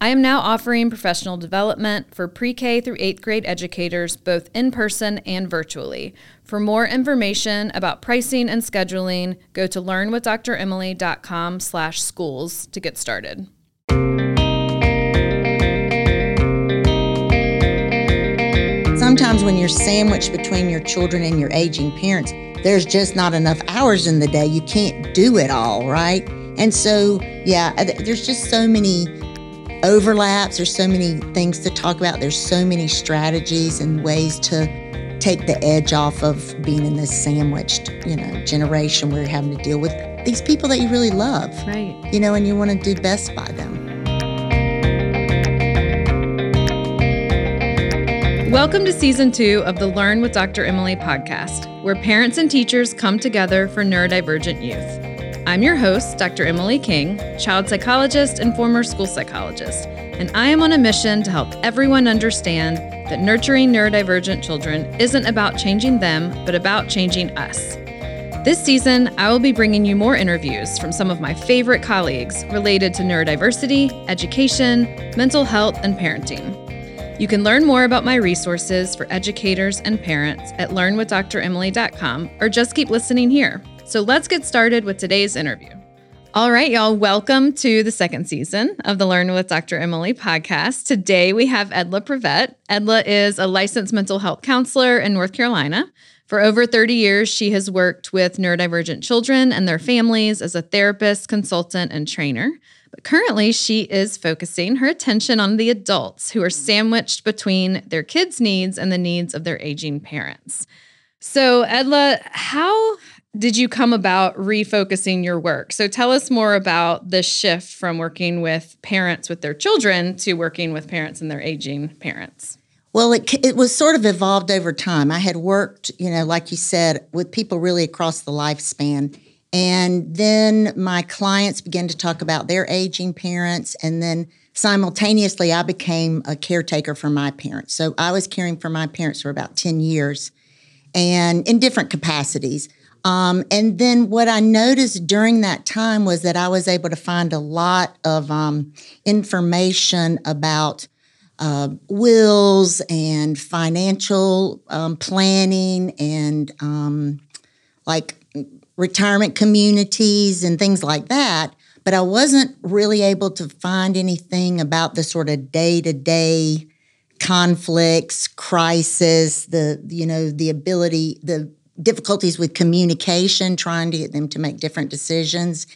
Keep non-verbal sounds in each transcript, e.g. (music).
I am now offering professional development for pre K through eighth grade educators, both in person and virtually. For more information about pricing and scheduling, go to learnwithdremily.com slash schools to get started. Sometimes when you're sandwiched between your children and your aging parents, there's just not enough hours in the day. You can't do it all, right? And so, yeah, uh, there's just so many overlaps. There's so many things to talk about. There's so many strategies and ways to take the edge off of being in this sandwiched, you know, generation where you're having to deal with these people that you really love. Right. You know, and you want to do best by them. Welcome to season two of the Learn with Dr. Emily podcast, where parents and teachers come together for neurodivergent youth. I'm your host, Dr. Emily King, child psychologist and former school psychologist, and I am on a mission to help everyone understand that nurturing neurodivergent children isn't about changing them, but about changing us. This season, I will be bringing you more interviews from some of my favorite colleagues related to neurodiversity, education, mental health, and parenting. You can learn more about my resources for educators and parents at learnwithdremily.com or just keep listening here. So let's get started with today's interview. All right, y'all, welcome to the second season of the Learn with Dr. Emily podcast. Today we have Edla Prevette. Edla is a licensed mental health counselor in North Carolina. For over 30 years, she has worked with neurodivergent children and their families as a therapist, consultant, and trainer. But currently, she is focusing her attention on the adults who are sandwiched between their kids' needs and the needs of their aging parents. So, Edla, how did you come about refocusing your work? So tell us more about the shift from working with parents with their children to working with parents and their aging parents. Well, it, it was sort of evolved over time. I had worked, you know, like you said, with people really across the lifespan. And then my clients began to talk about their aging parents. And then simultaneously, I became a caretaker for my parents. So I was caring for my parents for about 10 years and in different capacities. Um, and then what I noticed during that time was that I was able to find a lot of um, information about uh, wills and financial um, planning and um, like retirement communities and things like that. But I wasn't really able to find anything about the sort of day to day conflicts, crisis, the you know the ability the difficulties with communication, trying to get them to make different decisions.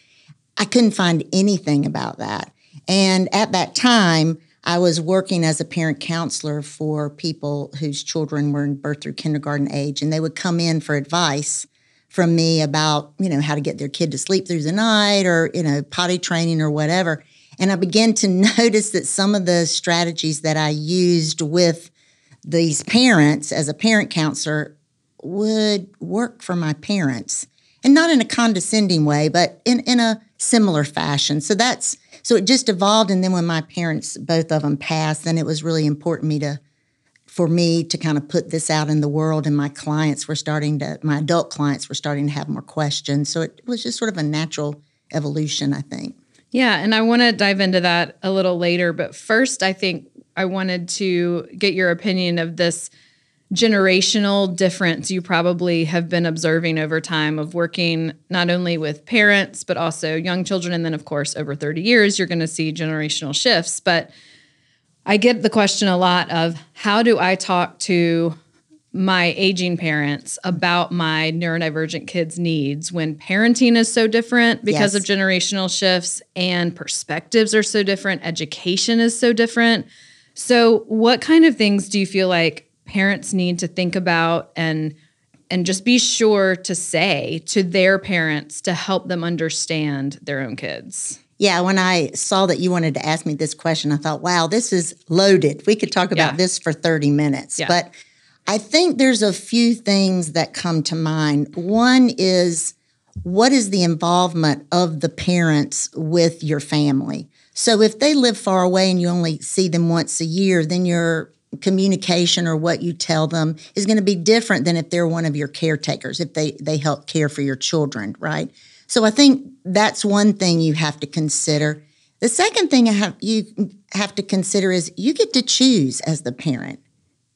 I couldn't find anything about that. And at that time, I was working as a parent counselor for people whose children were in birth through kindergarten age, and they would come in for advice from me about, you know, how to get their kid to sleep through the night or, you know, potty training or whatever. And I began to (laughs) notice that some of the strategies that I used with these parents as a parent counselor would work for my parents. And not in a condescending way but in, in a similar fashion. So that's so it just evolved and then when my parents both of them passed then it was really important me to for me to kind of put this out in the world and my clients were starting to my adult clients were starting to have more questions. So it was just sort of a natural evolution i think. Yeah and i want to dive into that a little later but first i think i wanted to get your opinion of this generational difference you probably have been observing over time of working not only with parents but also young children and then of course over 30 years you're going to see generational shifts but i get the question a lot of how do i talk to my aging parents about my neurodivergent kids' needs when parenting is so different because Yes. of generational shifts and perspectives are so different, education is so different. So, what kind of things do you feel like parents need to think about and and just be sure to say to their parents to help them understand their own kids? Yeah, when I saw that you wanted to ask me this question, I thought, wow, this is loaded. We could talk about Yeah. this for 30 minutes. Yeah. But I think there's a few things that come to mind. One is what is the involvement of the parents with your family? So if they live far away and you only see them once a year, then your communication or what you tell them is going to be different than if they're one of your caretakers, if they they help care for your children, right? So I think that's one thing you have to consider. The second thing I have, you have to consider is you get to choose as the parent.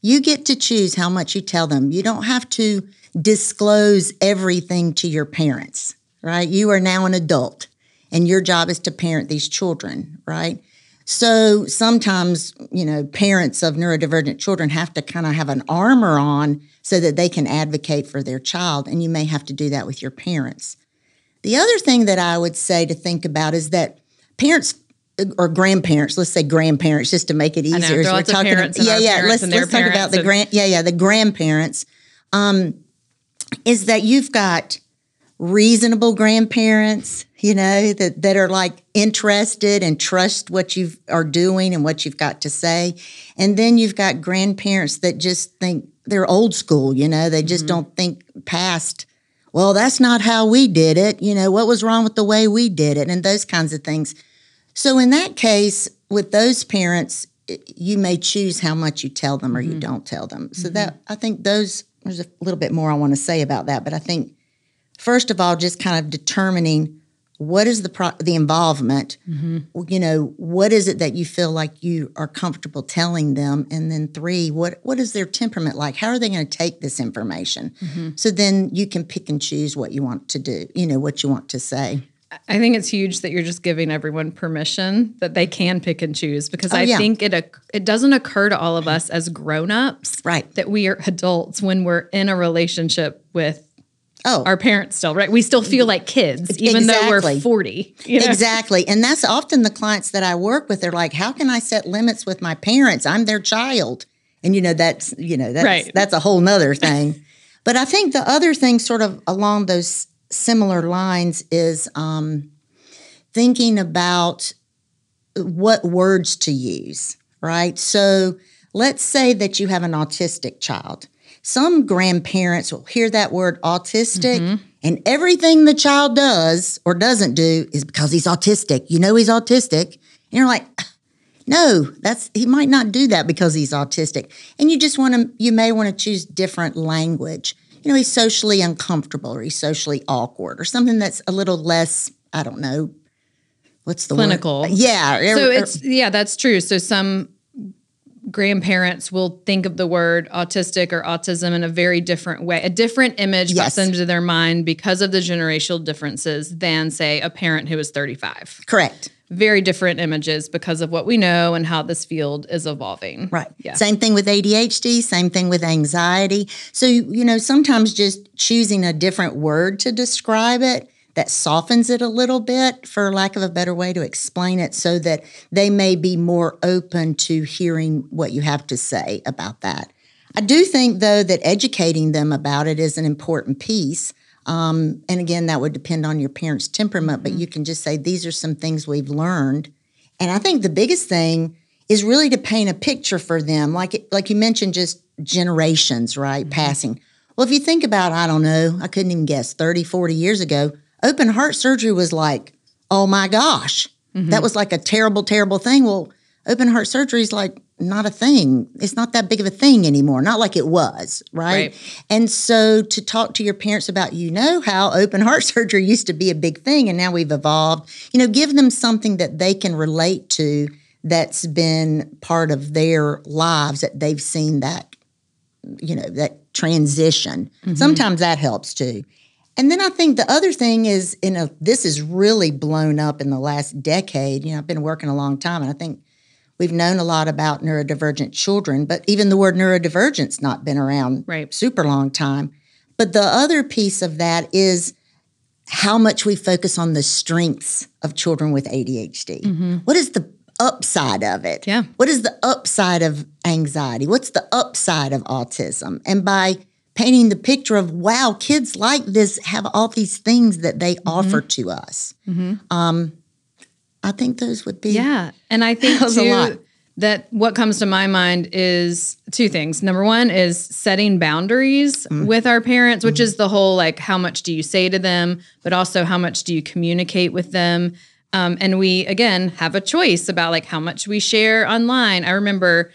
You get to choose how much you tell them. You don't have to disclose everything to your parents, right? You are now an adult and your job is to parent these children, right? So sometimes, you know, parents of neurodivergent children have to kind of have an armor on so that they can advocate for their child. And you may have to do that with your parents. The other thing that I would say to think about is that parents or grandparents, let's say grandparents, just to make it know, easier. there are as lots of parents and yeah, yeah. Let's let's talk about the and- grand, yeah, yeah, the grandparents. Um, is that you've got reasonable grandparents, you know, that that are like interested and trust what you are doing and what you've got to say, and then you've got grandparents that just think they're old school, you know, they just mm-hmm. don't think past well, that's not how we did it. You know, what was wrong with the way we did it, and those kinds of things. So, in that case, with those parents, you may choose how much you tell them or you mm-hmm. don't tell them. So, mm-hmm. that I think those, there's a little bit more I want to say about that. But I think, first of all, just kind of determining what is the pro- the involvement. Mm-hmm. You know what is it that you feel like you are comfortable telling them? And then three what what is their temperament like? How are they going to take this information? Mm-hmm. So then you can pick and choose what you want to do you know what you want to say. I think it's huge that you're just giving everyone permission that they can pick and choose because oh, I Oh, yeah. think it it doesn't occur to all of us as grown-ups Right. that we are adults when we're in a relationship with oh our parents still, right? We still feel like kids even though we're 40. you know? exactly and that's often the clients that i work with they're like how can i set limits with my parents i'm their child and you know that's you know that's Right. that's a whole nother thing (laughs) but i think the other thing sort of along those similar lines is um, thinking about what words to use right so let's say that you have an autistic child some grandparents will hear that word autistic mm-hmm. and everything the child does or doesn't do is because he's autistic. You know he's autistic. And you're like, (sighs) no, that's he might not do that because he's autistic. And you just want to you may want to choose different language. You know, he's socially uncomfortable or he's socially awkward or something that's a little less, I don't know, what's the Clinical. word? Yeah. or- So or- it's yeah, that's true. So some grandparents will think of the word autistic or autism in a very different way. A different image Yes. pops into their mind because of the generational differences than say a parent who is 35. correct. Very different images because of what we know and how this field is evolving. Right. Yeah. Same thing with ADHD, same thing with anxiety. So, you know, sometimes just choosing a different word to describe it that softens it a little bit, for lack of a better way to explain it, so that they may be more open to hearing what you have to say about that. I do think, though, that educating them about it is an important piece. Um, and again, that would depend on your parents' temperament, but you can just say, these are some things we've learned. And I think the biggest thing is really to paint a picture for them, like like you mentioned, just generations, right? Passing. Well, if you think about, I don't know, I couldn't even guess, 30, 40 years ago, open heart surgery was like, oh my gosh, mm-hmm. that was like a terrible, terrible thing. Well, open heart surgery is like not a thing. It's not that big of a thing anymore, not like it was, right? Right. And so to talk to your parents about, you know, how open (laughs) heart surgery used to be a big thing and now we've evolved, you know, give them something that they can relate to that's been part of their lives that they've seen that, you know, that transition. Mm-hmm. Sometimes that helps too. And then I think the other thing is, in a this is really blown up in the last decade. You know, I've been working a long time, and I think we've known a lot about neurodivergent children, but even the word neurodivergent's not been around Right. super long time. But the other piece of that is how much we focus on the strengths of children with ADHD. Mm-hmm. What is the upside of it? Yeah. What is the upside of anxiety? What's the upside of autism? And by painting the picture of, wow, kids like this have all these things that they offer to us. Um, I think those would be. Yeah. And I think (laughs) That was a lot. too that what comes to my mind is two things. Number one is setting boundaries Mm. with our parents, which is the whole like how much do you say to them, but also how much do you communicate with them. Um, and we again have a choice about like how much we share online. I remember,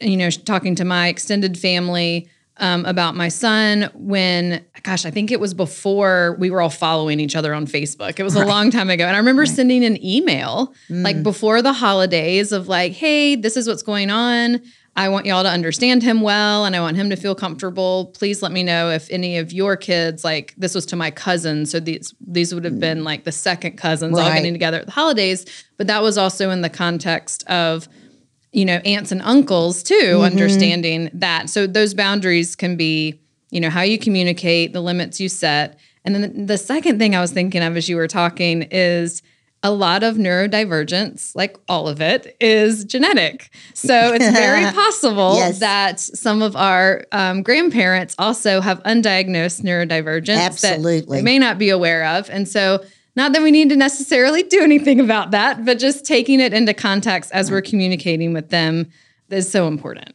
you know, talking to my extended family um, about my son when, gosh, I think it was before we were all following each other on Facebook. It was a long time ago. And I remember sending an email like before the holidays of like, hey, this is what's going on. I want y'all to understand him well and I want him to feel comfortable. Please let me know if any of your kids, like this was to my cousins. So these these would have been like the second cousins all getting together at the holidays. But that was also in the context of you know, aunts and uncles too, understanding that. So those boundaries can be, you know, how you communicate, the limits you set. And then the second thing I was thinking of as you were talking is a lot of neurodivergence, like all of it, is genetic. So it's very (laughs) possible Yes. that some of our um, grandparents also have undiagnosed neurodivergence that Absolutely. they may not be aware of. And so not that we need to necessarily do anything about that, but just taking it into context as we're communicating with them is so important.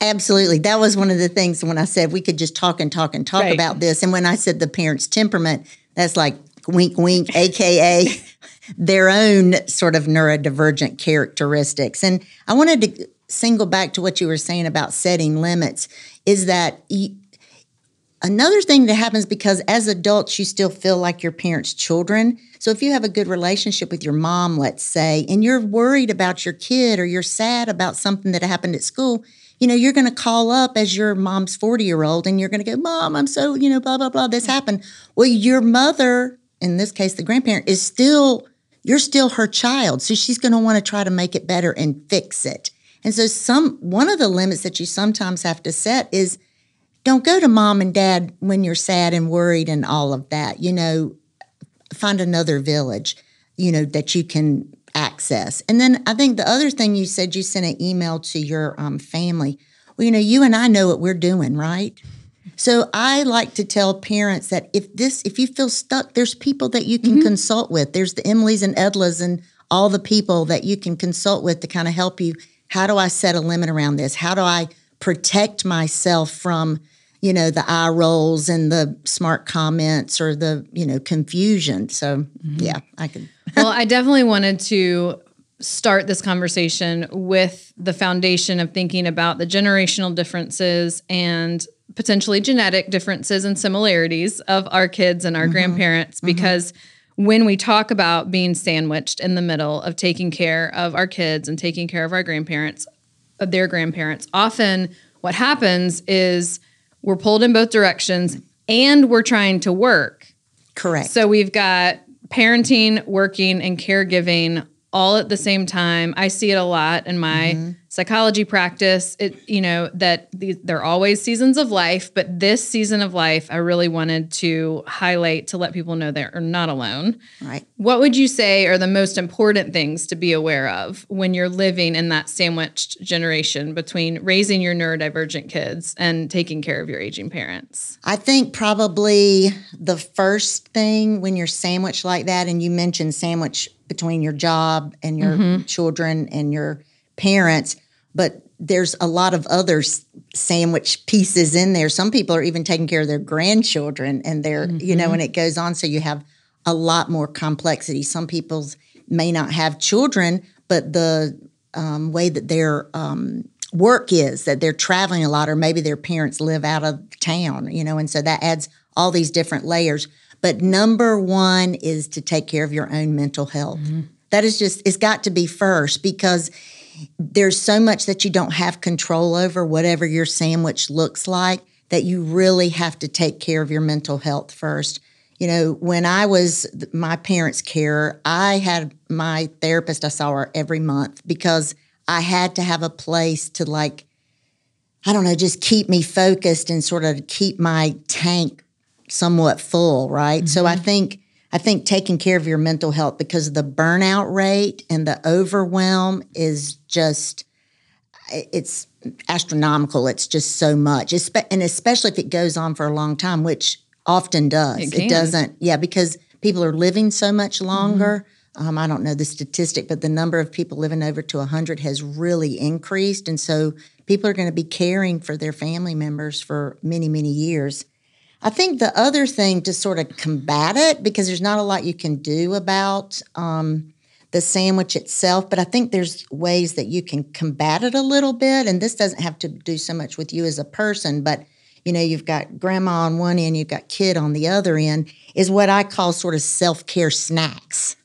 Absolutely. That was one of the things when I said we could just talk and talk and talk Right. about this. And when I said the parent's temperament, that's like wink, wink, (laughs) AKA their own sort of neurodivergent characteristics. And I wanted to single back to what you were saying about setting limits is that another thing that happens because as adults you still feel like your parents' children. So if you have a good relationship with your mom, let's say, and you're worried about your kid or you're sad about something that happened at school, you know, you're going to call up as your mom's 40 year old and you're going to go, Mom, I'm so, you know, blah, blah, blah, this mm-hmm. happened. Well, your mother, in this case, the grandparent, is still, you're still her child. So she's going to want to try to make it better and fix it. And so some one of the limits that you sometimes have to set is don't go to mom and dad when you're sad and worried and all of that. You know, find another village, you know, that you can access. And then I think the other thing you said, you sent an email to your um, family. Well, you know, you and I know what we're doing, right? So I like to tell parents that if this, if you feel stuck, there's people that you can consult with. There's the Emilys and Edlas and all the people that you can consult with to kind of help you. How do I set a limit around this? How do I protect myself from, you know, the eye rolls and the smart comments or the, you know, confusion? So mm-hmm. yeah, I could. (laughs) well, I definitely wanted to start this conversation with the foundation of thinking about the generational differences and potentially genetic differences and similarities of our kids and our mm-hmm. grandparents mm-hmm. because when we talk about being sandwiched in the middle of taking care of our kids and taking care of our grandparents of their grandparents often what happens is we're pulled in both directions and we're trying to work Correct. so we've got parenting, working, and caregiving all at the same time. I see it a lot in my mm-hmm. Psychology practice. It you know that these, there are always seasons of life, but this season of life, I really wanted to highlight to let people know they're not alone. right. What would you say are the most important things to be aware of when you're living in that sandwiched generation between raising your neurodivergent kids and taking care of your aging parents? I think probably the first thing when you're sandwiched like that, and you mentioned sandwich between your job and your mm-hmm. children and your parents, but there's a lot of other sandwich pieces in there. Some people are even taking care of their grandchildren and their, you know, and it goes on. So you have a lot more complexity. Some people's may not have children, but the um, way that their um, work is that they're traveling a lot, or maybe their parents live out of town, you know, and so that adds all these different layers. But number one is to take care of your own mental health. That is just, it's got to be first because there's so much that you don't have control over, whatever your sandwich looks like, that you really have to take care of your mental health first. You know, when I was my parents' care, I had my therapist, I saw her every month because I had to have a place to like, I don't know, just keep me focused and sort of keep my tank somewhat full, right? Mm-hmm. So I think I think taking care of your mental health because the burnout rate and the overwhelm is just it's astronomical. It's just so much, and especially if it goes on for a long time, which often does. It, it doesn't, yeah, because people are living so much longer. Mm-hmm. Um, I don't know the statistic, but the number of people living over to 100 has really increased. And so people are going to be caring for their family members for many, many years. I think the other thing to sort of combat it, because there's not a lot you can do about um, the sandwich itself, but I think there's ways that you can combat it a little bit. And this doesn't have to do so much with you as a person, but you know, you've got grandma on one end, you've got kid on the other end, is what I call sort of self care snacks.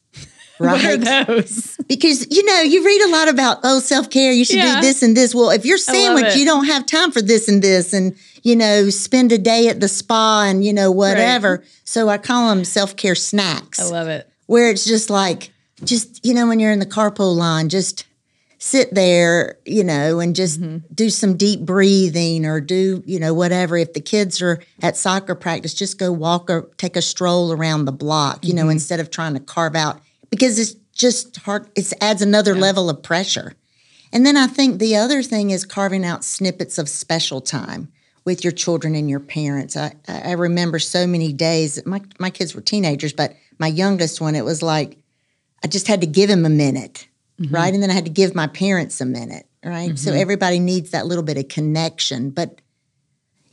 (laughs) Right. those? Because, you know, you read a lot about, oh, self care, you should yeah. do this and this. Well, if you're sandwich, you don't have time for this and this, and, you know, spend a day at the spa and, you know, whatever. Right. So I call them self care snacks. I love it. Where it's just like, just, you know, when you're in the carpool line, just, sit there, you know, and just mm-hmm. do some deep breathing or do, you know, whatever. If the kids are at soccer practice, just go walk or take a stroll around the block, you mm-hmm. know, instead of trying to carve out because it's just hard. It adds another yeah. level of pressure. And then I think the other thing is carving out snippets of special time with your children and your parents. I, I remember so many days. My my kids were teenagers, but my youngest one, it was like I just had to give him a minute mm-hmm. right? And then I had to give my parents a minute, right? Mm-hmm. So everybody needs that little bit of connection. But,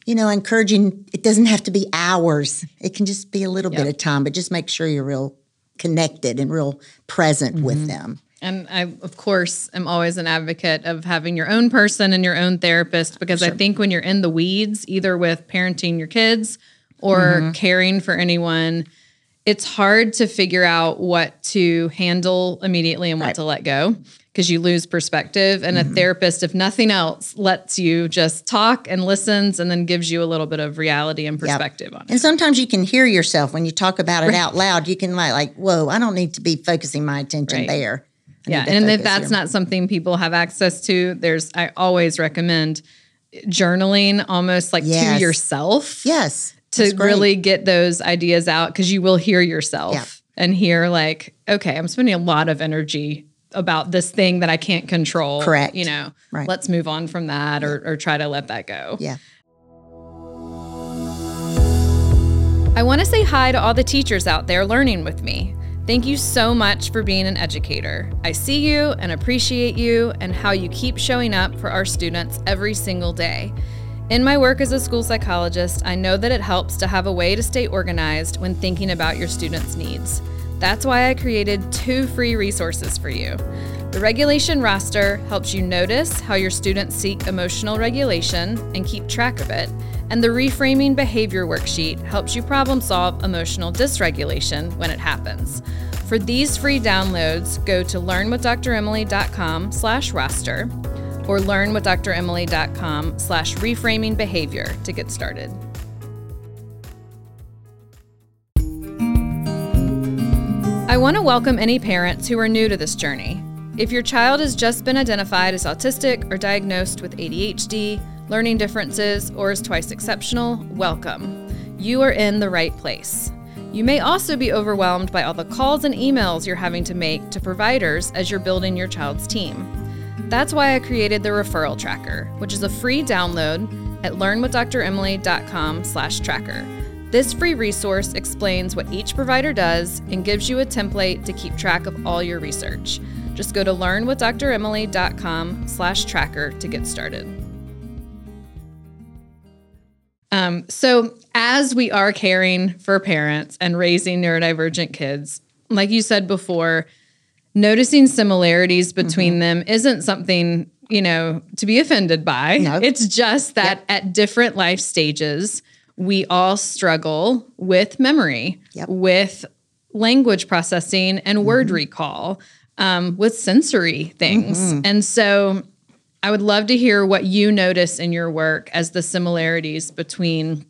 you know, encouraging, it doesn't have to be hours, it can just be a little yep. bit of time, but just make sure you're real connected and real present mm-hmm. with them. And I, of course, am always an advocate of having your own person and your own therapist because sure. I think when you're in the weeds, either with parenting your kids or mm-hmm. caring for anyone, it's hard to figure out what to handle immediately and what right. to let go because you lose perspective. And mm-hmm. a therapist, if nothing else, lets you just talk and listens and then gives you a little bit of reality and perspective yep. on it. And sometimes you can hear yourself when you talk about it right. out loud. You can like, like, whoa, I don't need to be focusing my attention right. there. I yeah. And if that's here. not something people have access to, there's I always recommend journaling almost like yes. to yourself. Yes to really get those ideas out because you will hear yourself yeah. and hear like, okay, I'm spending a lot of energy about this thing that I can't control. Correct. You know, right. let's move on from that or, or try to let that go. Yeah. I want to say hi to all the teachers out there learning with me. Thank you so much for being an educator. I see you and appreciate you and how you keep showing up for our students every single day. In my work as a school psychologist, I know that it helps to have a way to stay organized when thinking about your students' needs. That's why I created two free resources for you. The regulation roster helps you notice how your students seek emotional regulation and keep track of it. And the reframing behavior worksheet helps you problem solve emotional dysregulation when it happens. For these free downloads, go to learnwithdremily.com slash roster or learn with dremily.com slash to get started. I want to welcome any parents who are new to this journey. If your child has just been identified as autistic or diagnosed with ADHD, learning differences, or is twice exceptional, welcome. You are in the right place. You may also be overwhelmed by all the calls and emails you're having to make to providers as you're building your child's team. That's why I created the referral tracker, which is a free download at learnwithdremily.com slash tracker. This free resource explains what each provider does and gives you a template to keep track of all your research. Just go to learnwithdremily.com slash tracker to get started. Um, so as we are caring for parents and raising neurodivergent kids, like you said before, noticing similarities between mm-hmm. them isn't something, you know, to be offended by. No. It's just that yep. at different life stages, we all struggle with memory, yep. with language processing and mm-hmm. word recall, um, with sensory things. Mm-hmm. And so I would love to hear what you notice in your work as the similarities between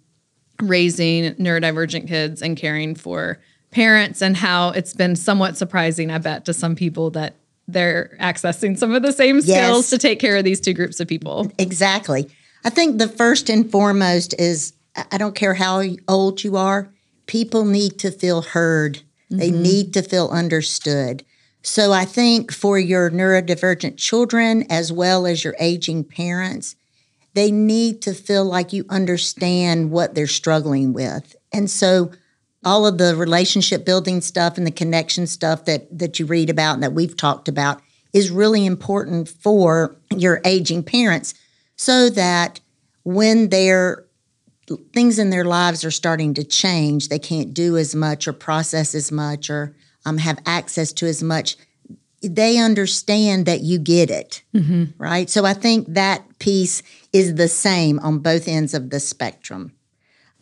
raising neurodivergent kids and caring for parents and how it's been somewhat surprising, I bet, to some people that they're accessing some of the same skills Yes. to take care of these two groups of people. Exactly. I think the first and foremost is I don't care how old you are, people need to feel heard. They mm-hmm. need to feel understood. So I think for your neurodivergent children as well as your aging parents, they need to feel like you understand what they're struggling with. And so all of the relationship building stuff and the connection stuff that that you read about and that we've talked about is really important for your aging parents so that when their things in their lives are starting to change, they can't do as much or process as much or um, have access to as much. They understand that you get it, right? So I think that piece is the same on both ends of the spectrum.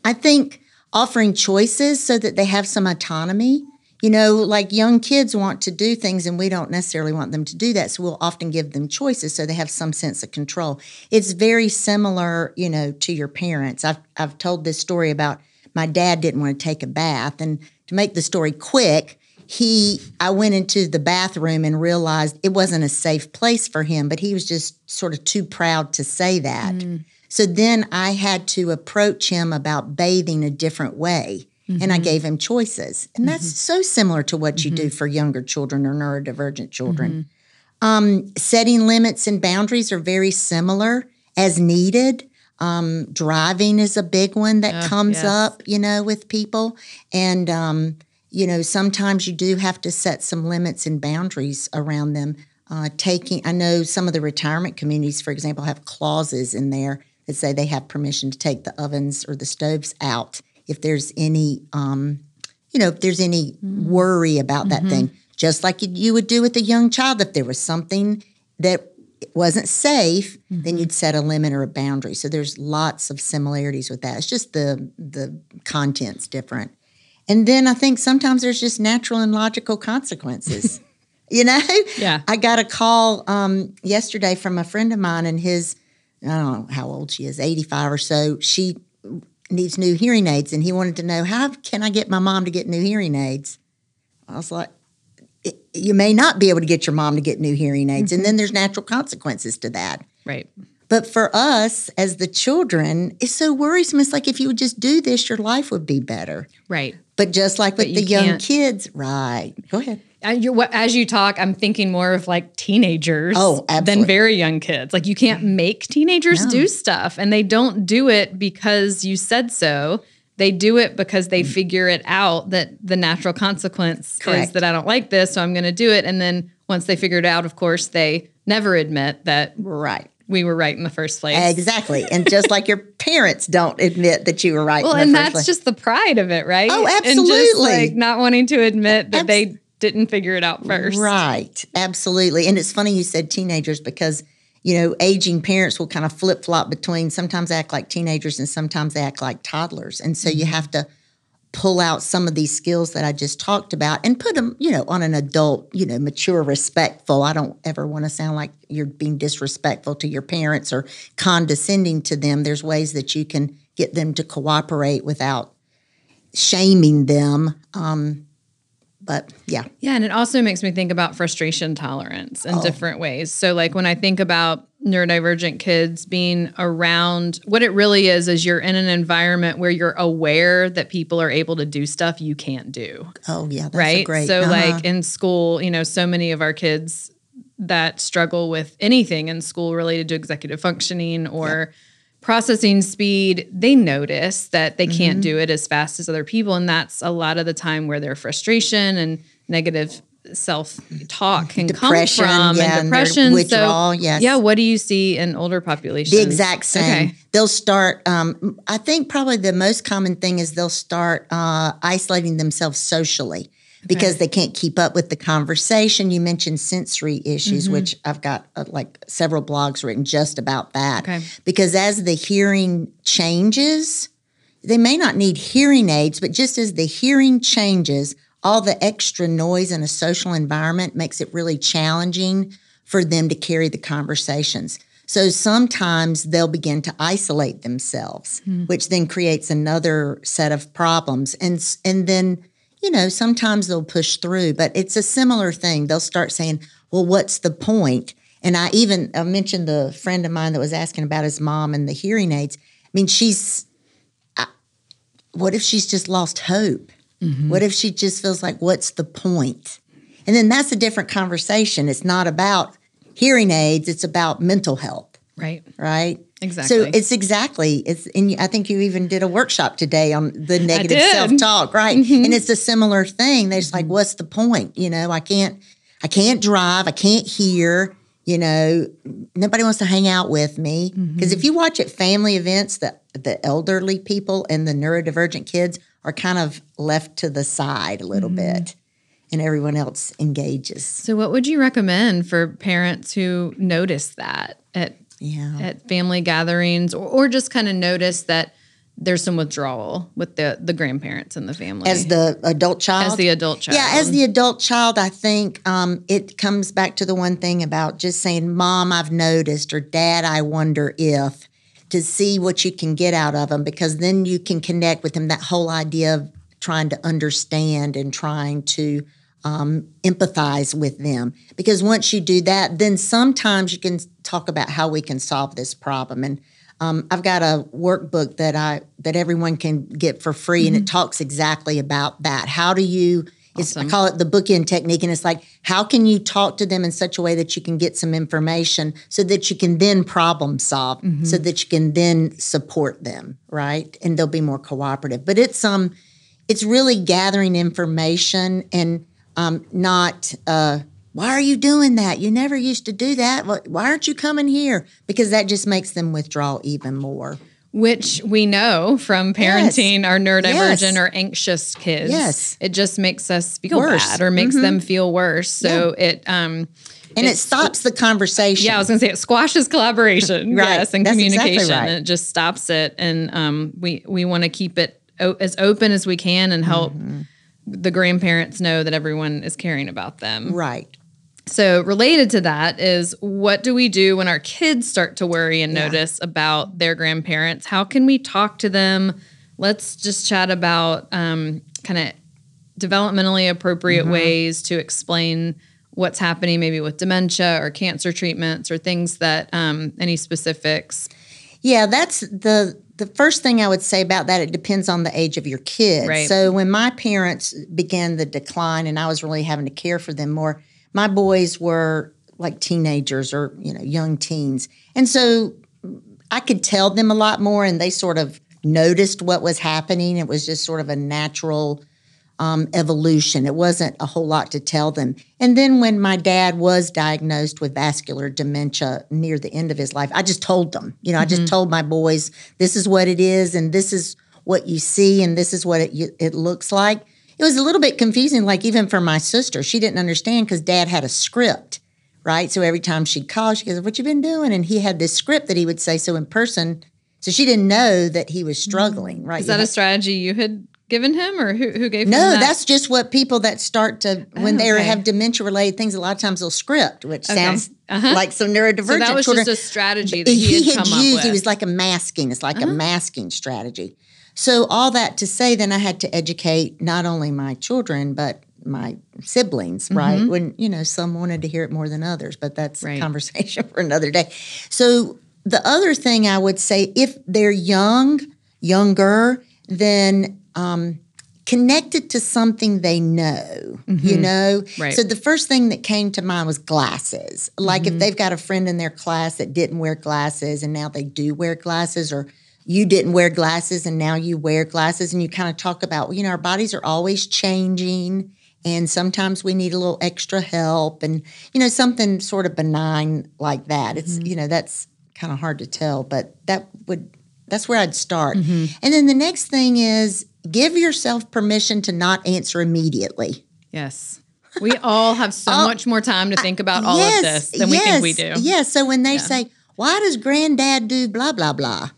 I think offering choices so that they have some autonomy. You know, like young kids want to do things and we don't necessarily want them to do that. So we'll often give them choices so they have some sense of control. It's very similar, you know, to your parents. I've I've told this story about my dad didn't want to take a bath and to make the story quick, he I went into the bathroom and realized it wasn't a safe place for him, but he was just sort of too proud to say that. Mm. So then I had to approach him about bathing a different way. And I gave him choices. And that's so similar to what you do for younger children or neurodivergent children. Um, setting limits and boundaries are very similar as needed. Um, driving is a big one that Ah, comes yes. up, you know, with people. And, um, you know, sometimes you do have to set some limits and boundaries around them. Uh, taking, I know some of the retirement communities, for example, have clauses in there that say they have permission to take the ovens or the stoves out if there's any, um, you know, if there's any worry about that thing. Just like you- would do with a young child, if there was something that wasn't safe, then you'd set a limit or a boundary. So there's lots of similarities with that. It's just the the content's different. And then I think sometimes there's just natural and logical consequences. (laughs) you know? Yeah. I got a call um, yesterday from a friend of mine, and his, I don't know how old she is, 85 or so. She needs new hearing aids, and he wanted to know how can I get my mom to get new hearing aids? I was like, you may not be able to get your mom to get new hearing aids, and mm-hmm. then there's natural consequences to that. Right. But for us as the children, it's so worrisome. It's like if you would just do this, your life would be better. Right. But just like with you the young kids, right? Go ahead. As you talk, I'm thinking more of like teenagers Oh, than very young kids. Like you can't mm-hmm. make teenagers No. do stuff, and they don't do it because you said so. They do it because they mm. figure it out that the natural consequence is that I don't like this, so I'm going to do it. And then once they figure it out, of course, they never admit that we're Right. we were right in the first place. Exactly. And (laughs) just like your parents don't admit that you were right. Well, and that's place. just the pride of it, right? Oh, And just absolutely. like not wanting to admit that Abs- they didn't figure it out first. Right. Absolutely. And it's funny you said teenagers because, you know, aging parents will kind of flip flop between sometimes act like teenagers and sometimes they act like toddlers. And so Mm-hmm. you have to pull out some of these skills that I just talked about and put them, you know, on an adult, you know, mature, respectful. I don't ever want to sound like you're being disrespectful to your parents or condescending to them. There's ways that you can get them to cooperate without shaming them. Um, but yeah, Yeah, and it also makes me think about frustration tolerance Oh. in different ways. So, like when I think about neurodivergent kids being around, what it really is is you're in an environment where you're aware that people are able to do stuff you can't do. oh yeah, that's right? great. so, uh-huh. like in school, you know, so many of our kids that struggle with anything in school related to executive functioning or processing speed, they notice that they Mm-hmm. can't do it as fast as other people. And that's a lot of the time where their frustration and negative self talk can Depression, come from yeah, and and depression. withdrawal, so, yes. yeah, what do you see in older populations? The exact same. Okay. They'll start. Um, I think probably the most common thing is they'll start uh, isolating themselves socially because they can't keep up with the conversation. You mentioned sensory issues, Mm-hmm. which I've got uh, like several blogs written just about that. Okay. Because as the hearing changes, they may not need hearing aids, but just as the hearing changes, all the extra noise in a social environment makes it really challenging for them to carry the conversations. So sometimes they'll begin to isolate themselves, which then creates another set of problems. And and then, you know, sometimes they'll push through, but it's a similar thing. They'll start saying, well, what's the point? And I even I mentioned the friend of mine that was asking about his mom and the hearing aids. I mean, she's, I, what if she's just lost hope? Mm-hmm. What if she just feels like, what's the point? And then that's a different conversation. It's not about hearing aids, it's about mental health. Right. Right. Exactly. So it's exactly it's and I think you even did a workshop today on the negative self-talk, right? Mm-hmm. And it's a similar thing. They're just like, what's the point? You know, I can't I can't drive, I can't hear, you know, nobody wants to hang out with me. Because mm-hmm. if you watch at family events, the the elderly people and the neurodivergent kids are kind of left to the side a little mm-hmm. bit and everyone else engages. So what would you recommend for parents who notice that at yeah. at family gatherings or, or just kind of notice that there's some withdrawal with the the grandparents and the family. As the adult child? As the adult child. Yeah as the adult child i think um, it comes back to the one thing about just saying mom i've noticed or dad i wonder if to see what you can get out of them because then you can connect with them that whole idea of trying to understand and trying to um, empathize with them. Because once you do that, then sometimes you can talk about how we can solve this problem. And um, I've got a workbook that I that everyone can get for free, mm-hmm. and it mm-hmm. talks exactly about that. How do you? Awesome. I call it the bookend technique, and it's like how can you talk to them in such a way that you can get some information, so that you can then problem solve, mm-hmm. so that you can then support them, right? And they'll be more cooperative. But it's um, it's really gathering information and um, not uh, why are you doing that? You never used to do that. Why aren't you coming here? Because that just makes them withdraw even more. Which we know from parenting yes. our neurodivergent yes. or anxious kids. Yes. It just makes us feel worse. bad or makes mm-hmm. them feel worse. So yeah. it um and it stops the conversation. Yeah, I was going to say it squashes collaboration, (laughs) right? Yes, and That's communication. Exactly right. And it just stops it. And um, we we want to keep it o- as open as we can and help mm-hmm the grandparents know that everyone is caring about them. Right. So, related to that is what do we do when our kids start to worry and yeah. notice about their grandparents? How can we talk to them? Let's just chat about um, kind of developmentally appropriate mm-hmm. ways to explain what's happening, maybe with dementia or cancer treatments or things that um, any specifics. Yeah, that's the the first thing I would say about that, it depends on the age of your kid. Right. So when my parents began the decline and I was really having to care for them more, my boys were like teenagers or, you know, young teens. And so I could tell them a lot more and they sort of noticed what was happening. It was just sort of a natural um, evolution. It wasn't a whole lot to tell them. And then when my dad was diagnosed with vascular dementia near the end of his life, I just told them, you know, mm-hmm. I just mm-hmm. told my boys, this is what it is, and this is what you see, and this is what it, it looks like. It was a little bit confusing, like even for my sister, she didn't understand because dad had a script, right? So every time she'd call, she goes, What you been doing? And he had this script that he would say. So in person, so she didn't know that he was struggling, right? Is that a strategy you had given him or who, who gave no, him that? that's just what people that start to when oh, they have dementia related things a lot of times they'll script which okay. sounds uh-huh. like some neurodivergent so that was children. just a strategy that he, he had, had used it was like a masking it's like uh-huh. a masking strategy so all that to say then i had to educate not only my children but my siblings mm-hmm. right when you know some wanted to hear it more than others but that's right. a conversation (laughs) for another day so the other thing i would say if they're young younger then um, connected to something they know, mm-hmm. you know? Right. So the first thing that came to mind was glasses. Like mm-hmm. if they've got a friend in their class that didn't wear glasses and now they do wear glasses, or you didn't wear glasses and now you wear glasses, and you kind of talk about, you know, our bodies are always changing. And sometimes we need a little extra help, and you know something sort of benign like that. It's mm-hmm. you know that's kind of hard to tell, but that would that's where I'd start. Mm-hmm. And then the next thing is give yourself permission to not answer immediately. Yes. We all have so (laughs) oh, much more time to think about all yes, of this than yes, we think we do. Yes. So when they yeah. say, why does granddad do blah, blah, blah?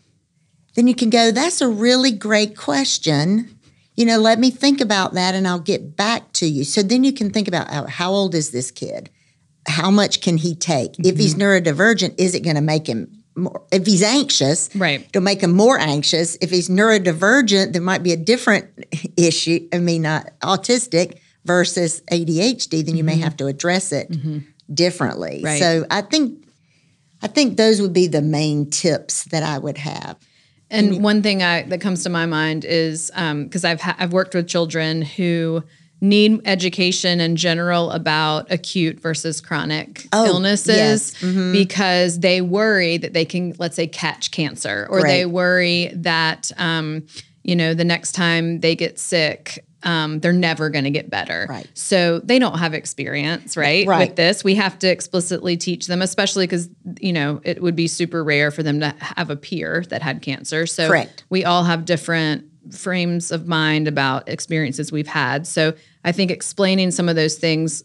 Then you can go, that's a really great question. You know, let me think about that and I'll get back to you. So then you can think about how, how old is this kid? How much can he take? Mm-hmm. If he's mm-hmm. neurodivergent, is it going to make him more, if he's anxious, Right. it'll make him more anxious. If he's neurodivergent, there might be a different (laughs) issue. I mean, uh, autistic versus ADHD, then you may have to address it differently. Mm-hmm. Right. So I think I think those would be the main tips that I would have. And one thing I, that comes to my mind is because I've ha- I've worked with children who need education in general about acute versus chronic Oh, illnesses yes. Mm-hmm. because they worry that they can let's say catch cancer or they worry that um, you know the next time they get sick um, they're never going to get better Right. so they don't have experience right, Right. with this we have to explicitly teach them especially because you know it would be super rare for them to have a peer that had cancer so Correct. we all have different frames of mind about experiences we've had so i think explaining some of those things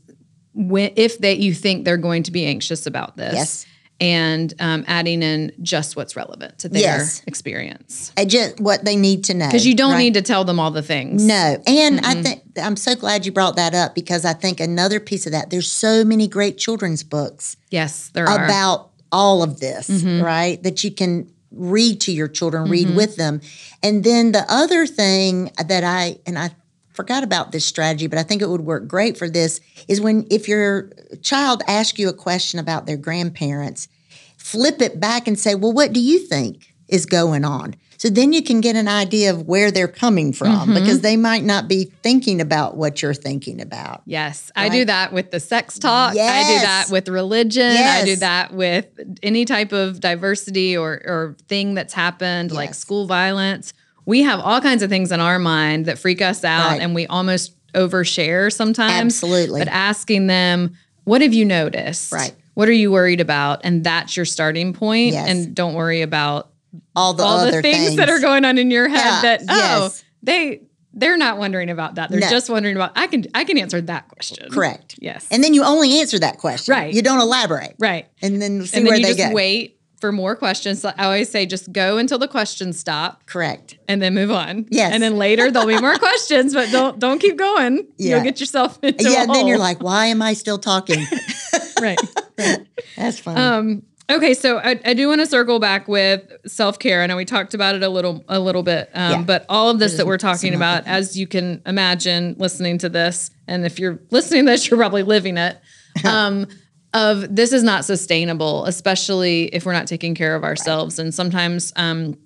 when, if they you think they're going to be anxious about this Yes. and um, adding in just what's relevant to their Yes. experience I just what they need to know. because you don't right? need to tell them all the things No, and I think I'm so glad you brought that up because I think another piece of that. There's so many great children's books yes there are about all of this, Mm-hmm. right? That you can read to your children, read mm-hmm. with them. And then the other thing that I and I forgot about this strategy, but I think it would work great for this is when if your child asks you a question about their grandparents, flip it back and say, "Well, what do you think is going on?" So then you can get an idea of where they're coming from Mm-hmm. because they might not be thinking about what you're thinking about. Yes, I do that with the sex talk. Yes. I do that with religion. Yes. I do that with any type of diversity or, or thing that's happened, like school violence. We have all kinds of things in our mind that freak us out, Right. and we almost overshare sometimes. Absolutely. But asking them, what have you noticed? Right. What are you worried about? And that's your starting point. Yes. And don't worry about All the all other the things, that are going on in your head Yeah, that oh yes. they they're not wondering about that. They're No. just wondering about I can I can answer that question. Correct. Yes. And then you only answer that question. Right. You don't elaborate. right. And then see and where then you they just go. wait for more questions. So I always say just go until the questions stop Correct. and then move on. Yes. And then later there'll be more questions, but don't don't keep going. Yeah. You'll get yourself into yeah, and then you're like, why am I still talking? (laughs) right. right. (laughs) That's funny. Um, okay, so I, I do want to circle back with self care. I know we talked about it a little a little bit, um, Yeah. but all of this that we're talking about, as you can imagine, listening to this, and if you're listening to this, you're probably living it. (laughs) Um, of this is not sustainable, especially if we're not taking care of ourselves. And sometimes um,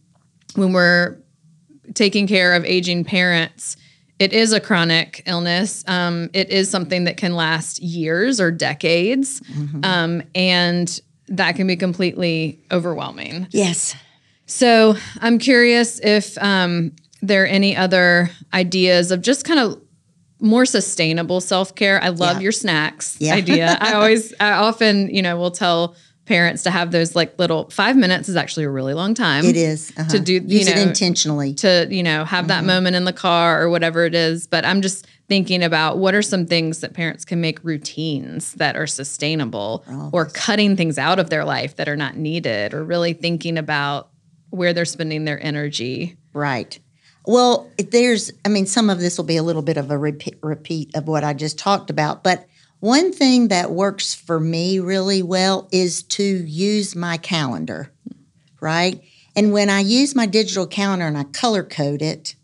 when we're taking care of aging parents, it is a chronic illness. Um, it is something that can last years or decades, um, and that can be completely overwhelming. yes. So I'm curious if um, there are any other ideas of just kind of more sustainable self care. I love Yeah. your snacks Yeah. idea. (laughs) I always, I often, you know, will tell parents to have those like little five minutes is actually a really long time. It is. uh-huh. To do, you Use it know, intentionally. to you know have Mm-hmm. that moment in the car or whatever it is but i'm just thinking about what are some things that parents can make routines that are sustainable oh, or cutting things out of their life that are not needed or really thinking about where they're spending their energy Right. Well, there's, I mean, some of this will be a little bit of a repeat, repeat of what I just talked about, but one thing that works for me really well is to use my calendar, right? And when I use my digital calendar and I color code it,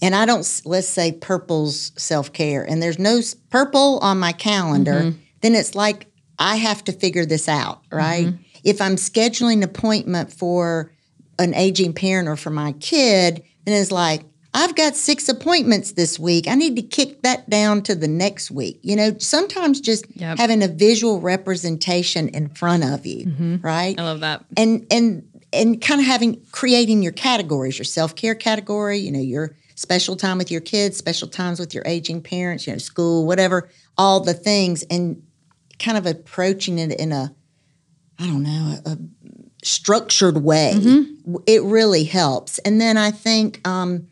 and I don't, let's say purple's self care, and there's no purple on my calendar, mm-hmm. then it's like I have to figure this out, right? Mm-hmm. If I'm scheduling an appointment for an aging parent or for my kid, then it's like, I've got six appointments this week. I need to kick that down to the next week. You know, sometimes just Yep. having a visual representation in front of you, mm-hmm. right? i love that and and and kind of having creating your categories your self-care category you know your special time with your kids special times with your aging parents you know school whatever all the things and kind of approaching it in a i don't know a, structured way. Mm-hmm. It really helps. And then i think um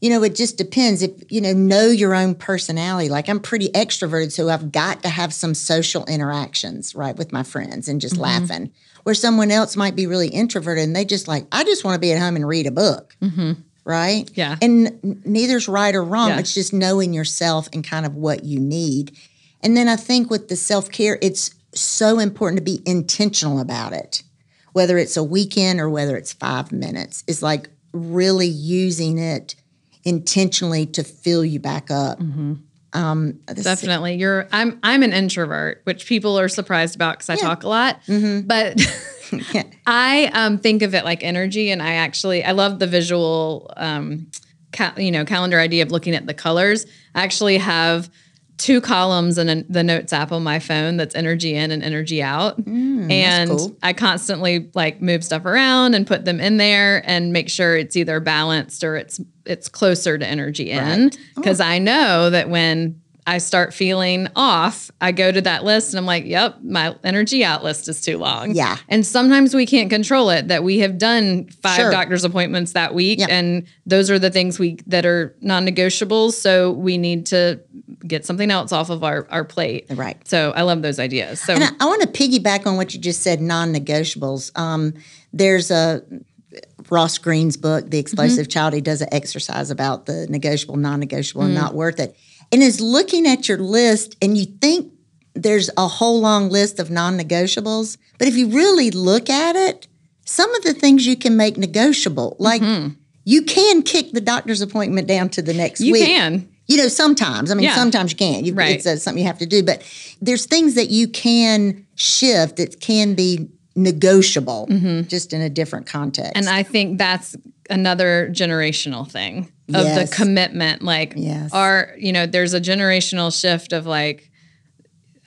you know, it just depends. If, you know, know your own personality. Like I'm pretty extroverted, so I've got to have some social interactions, right, with my friends and just mm-hmm. laughing. Where someone else might be really introverted and they just like, I just want to be at home and read a book, mm-hmm. Right? Yeah. And neither's right or wrong. Yeah. It's just knowing yourself and kind of what you need. And then I think with the self care, it's so important to be intentional about it whether it's a weekend or whether it's five minutes, is like really using it intentionally to fill you back up. Um, this- Definitely. You're I'm I'm an introvert, which people are surprised about because I talk a lot. But (laughs) (laughs) I um, think of it like energy, and I actually I love the visual, um, ca- you know, calendar idea of looking at the colors. I actually have two columns in a, the notes app on my phone that's energy in and energy out, and cool. I constantly like move stuff around and put them in there and make sure it's either balanced or it's it's closer to energy in. Because I know that when I start feeling off, I go to that list and I'm like, yep, my energy out list is too long. Yeah. And sometimes we can't control it that we have done five Sure. doctor's appointments that week Yeah. and those are the things we that are non-negotiables. So we need to get something else off of our, our plate. Right. So I love those ideas. So And I, I want to piggyback on what you just said, non-negotiables. Um, there's a Ross Greene's book, The Explosive Child. He does an exercise about the negotiable, non-negotiable, and not worth it. And is looking at your list, and you think there's a whole long list of non-negotiables, but if you really look at it, some of the things you can make negotiable, like. You can kick the doctor's appointment down to the next you week. You can. You know, sometimes. I mean, Yeah. sometimes you can't. You, Right. It's uh, something you have to do. But there's things that you can shift that can be negotiable, just in a different context. Mm-hmm. And I think that's another generational thing of Yes. the commitment. Like, Yes. our, you know, there's a generational shift of like,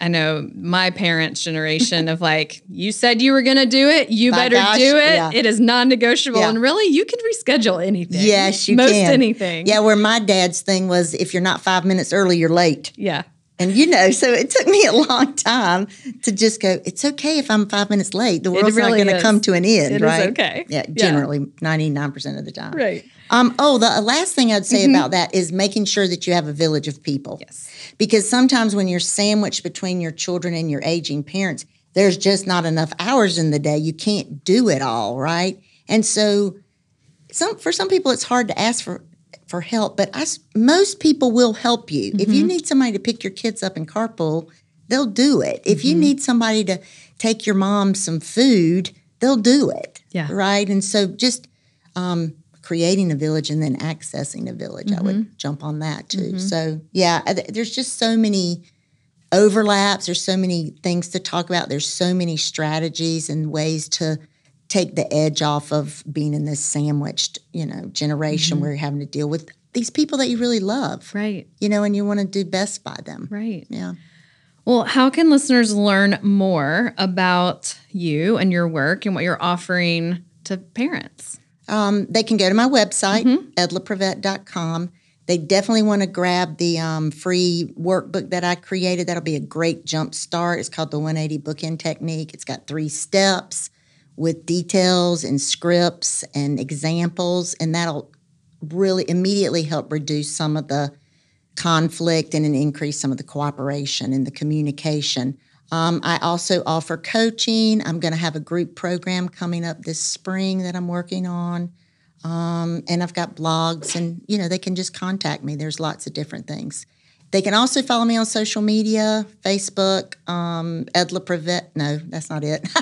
I know my parents' generation of like, (laughs) you said you were going to do it, you My better gosh, do it. yeah. It is non negotiable. Yeah. And really, you can reschedule anything. yes, you can. Most can. anything. Yeah, where my dad's thing was if you're not five minutes early, you're late. Yeah. And you know, so it took (laughs) me a long time to just go, it's okay if I'm five minutes late. The world's really not going to come to an end, It right? okay. Yeah, Yeah. generally, 99% of the time. Right. Um, oh, the last thing I'd say about that is making sure that you have a village of people. Yes. Because sometimes when you're sandwiched between your children and your aging parents, there's just not enough hours in the day. You can't do it all, right? And so some for some people it's hard to ask for for help, but I most people will help you. If you mm-hmm. need somebody to pick your kids up in carpool, they'll do it. If you mm-hmm. need somebody to take your mom some food, they'll do it. Yeah. Right? And so just um, creating a village and then accessing a village, I would mm-hmm. jump on that too. So, yeah, uh, I- there's just so many overlaps. There's so many things to talk about. There's so many strategies and ways to take the edge off of being in this sandwiched, you know, generation where you're having to deal with these people that you really love, Right. you know, and you want to do best by them. Right. Yeah. Well, how can listeners learn more about you and your work and what you're offering to parents? Um, they can go to my website, Mm-hmm. edlaprevette.com. They definitely want to grab the um, free workbook that I created. That'll be a great jump start. It's called the 180 Bookend Technique. It's got three steps with details and scripts and examples, and that'll really immediately help reduce some of the conflict and increase some of the cooperation and the communication. Um, I also offer coaching. I'm going to have a group program coming up this spring that I'm working on. Um, and I've got blogs, and you know they can just contact me. There's lots of different things. They can also follow me on social media, Facebook, um, Edla Prevette. No, that's not it. (laughs)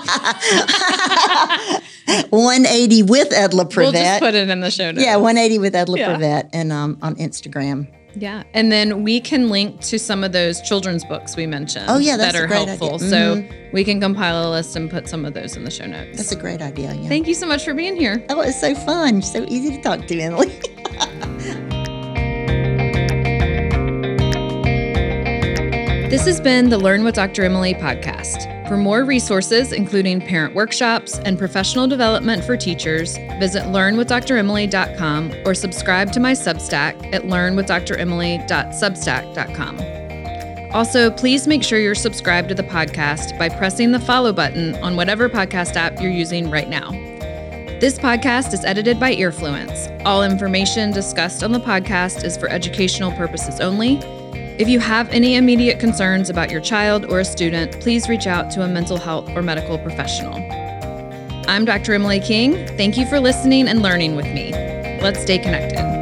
180 with Edla Prevette. We'll just put it in the show notes. yeah, 180 with Edla Yeah. Prevette, and um, on Instagram. Yeah. And then we can link to some of those children's books we mentioned. Oh, yeah, that's that are helpful. idea. So Mm-hmm. we can compile a list and put some of those in the show notes. That's a great idea. Yeah. Thank you so much for being here. Oh, it's so fun. So easy to talk to, Emily. (laughs) This has been the Learn with Dr. Emily podcast. For more resources, including parent workshops and professional development for teachers, visit learnwithdremily.com or subscribe to my Substack at learnwithdremily.substack.com. Also, please make sure you're subscribed to the podcast by pressing the follow button on whatever podcast app you're using right now. This podcast is edited by Earfluence. All information discussed on the podcast is for educational purposes only. If you have any immediate concerns about your child or a student, please reach out to a mental health or medical professional. I'm Dr. Emily King. Thank you for listening and learning with me. Let's stay connected.